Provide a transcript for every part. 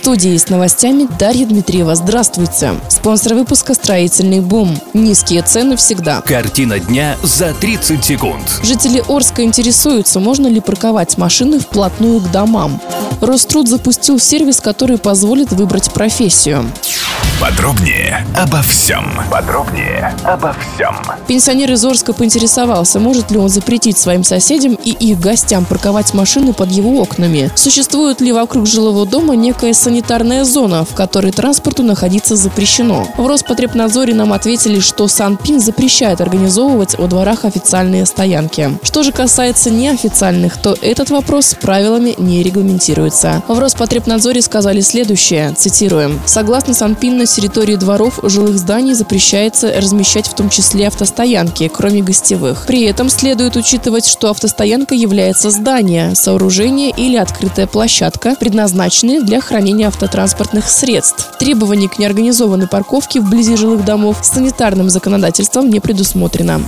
Студии с новостями Дарья Дмитриева. Здравствуйте. Спонсор выпуска «Строительный бум». Низкие цены всегда. Картина дня за 30 секунд. Жители Орска интересуются, можно ли парковать машины вплотную к домам. Роструд запустил сервис, который позволит выбрать профессию. Подробнее обо всем. Подробнее обо всем. Пенсионер из Орска поинтересовался, может ли он запретить своим соседям и их гостям парковать машины под его окнами. Существует ли вокруг жилого дома некая санитарная зона, в которой транспорту находиться запрещено? В Роспотребнадзоре нам ответили, что Санпин запрещает организовывать во дворах официальные стоянки. Что же касается неофициальных, то этот вопрос правилами не регламентируется. В Роспотребнадзоре сказали следующее, цитируем. Согласно Санпин, на территории дворов жилых зданий запрещается размещать в том числе автостоянки, кроме гостевых. При этом следует учитывать, что автостоянка является здание, сооружение или открытая площадка, предназначенные для хранения автотранспортных средств. Требований к неорганизованной парковке вблизи жилых домов санитарным законодательством не предусмотрено.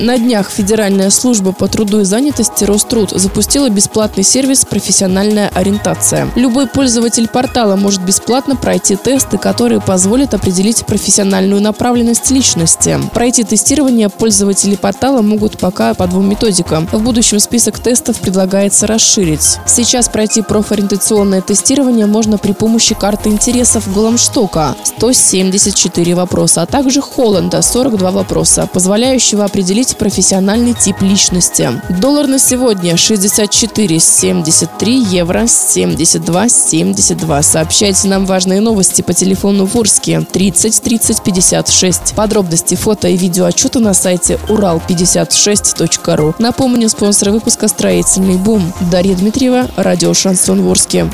На днях Федеральная служба по труду и занятости Роструд запустила бесплатный сервис «Профессиональная ориентация». Любой пользователь портала может бесплатно пройти тесты, которые позволят определить профессиональную направленность личности. Пройти тестирование пользователи портала могут пока по двум методикам. В будущем список тестов предлагается расширить. Сейчас пройти профориентационное тестирование можно при помощи карты интересов Голомштока 174 вопроса, а также Холланда 42 вопроса, позволяющего определить профессиональный тип личности. Доллар на сегодня 64,73, евро 72,72. Сообщайте нам важные новости по телефону Ворске 30 30 56. Подробности фото и видео отчета на сайте урал56.ру. Напомню, спонсор выпуска «Строительный бум». Дарья Дмитриева, радио «Шансон Ворске».